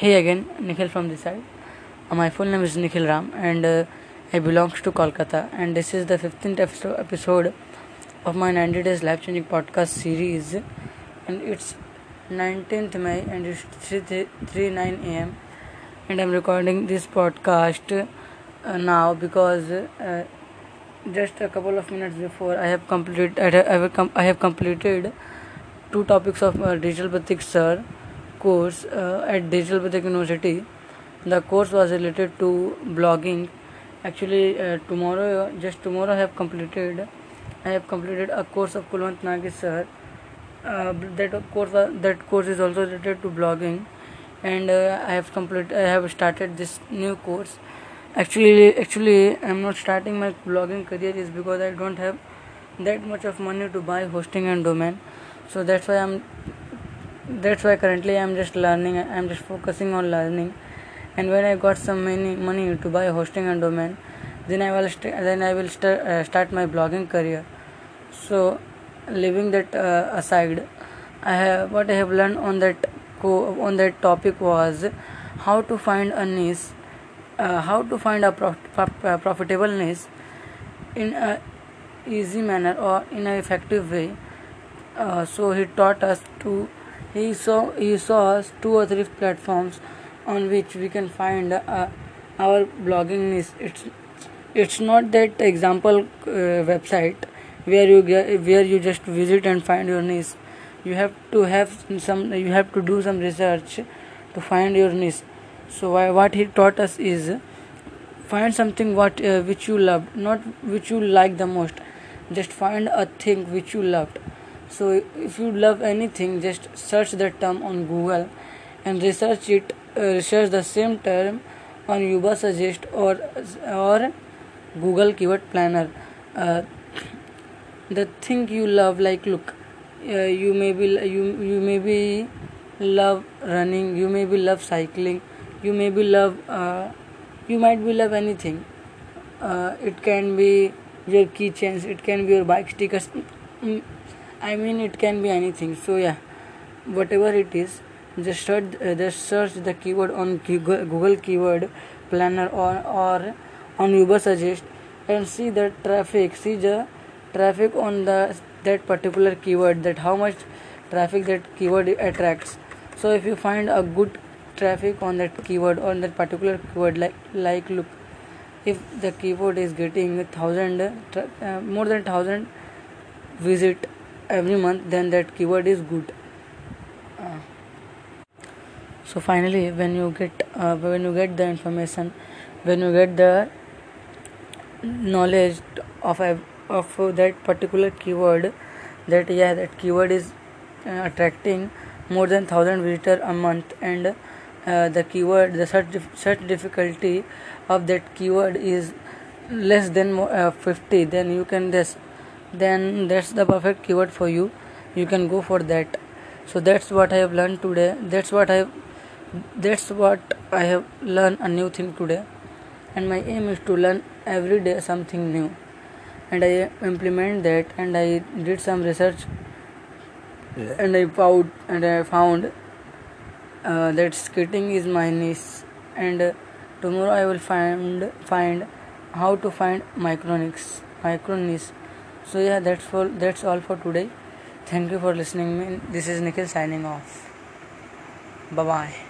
Hey again, Nikhil from this side. Uh, my full name is Nikhil Ram and uh, I belongs to Kolkata and this is the 15th episode of my 90 days life changing podcast series and it's 19th May and it's 3, 3 9 am and I'm recording this podcast uh, now because uh, just a couple of minutes before I have completed I have, I have, completed two topics of uh, digital Deepak sir course uh, at digital Deepak University. The course was related to blogging. Actually, uh, tomorrow, just tomorrow, I have completed. I have completed a course of Kulwant Nagi sir. Uh, that course, was, that course is also related to blogging, and uh, I have complete. I have started this new course. Actually, actually, I'm not starting my blogging career is because I don't have that much of money to buy hosting and domain. So that's why I'm that's why currently i'm just learning i'm just focusing on learning. And when i got some money money to buy hosting and domain then i will st- then i will st- uh, start my blogging career. So leaving that uh, aside i have what i have learned on that co- on that topic was how to find a niche uh, how to find a prof- prof- uh, profitable niche in a easy manner or in an effective way. Uh, so he taught us to he saw he saw us two or three platforms on which we can find uh, our blogging niche it's it's not that example uh, website where you get, where you just visit and find your niche. You have to have some you have to do some research to find your niche. So why, what he taught us is find something what uh, which you love not which you like the most. Just find a thing which you loved so if you love anything just search that term on google and research it uh, research the same term on Ubersuggest or or google keyword planner. Uh, the thing you love like look uh, you may be you you may be love running you may be love cycling you may be love uh, you might be love anything. Uh, it can be your keychains it can be your bike stickers. Mm, I mean, it can be anything. So yeah, whatever it is, just search, uh, just search the keyword on Google, Google keyword planner or or on Ubersuggest and see the traffic. See the traffic on the that particular keyword. That how much traffic that keyword attracts. So if you find a good traffic on that keyword on that particular keyword, like like look, if the keyword is getting thousand uh, more than thousand visit every month then that keyword is good. Uh, so finally when you get uh, when you get the information when you get the knowledge of of that particular keyword that yeah that keyword is uh, attracting more than 1000 visitor a month and uh, the keyword the search, search difficulty of that keyword is less than uh, 50 then you can just then that's the perfect keyword for you. You can go for that. So that's what i have learned today. That's what i have that's what i have learned a new thing today. And my aim is to learn every day something new. And i implement that and i did some research and i found and i found uh, that skating is my niche. And uh, tomorrow i will find find how to find micronics microniche so yeah that's all that's all for today. Thank you for listening me. This is nikhil signing off. Bye bye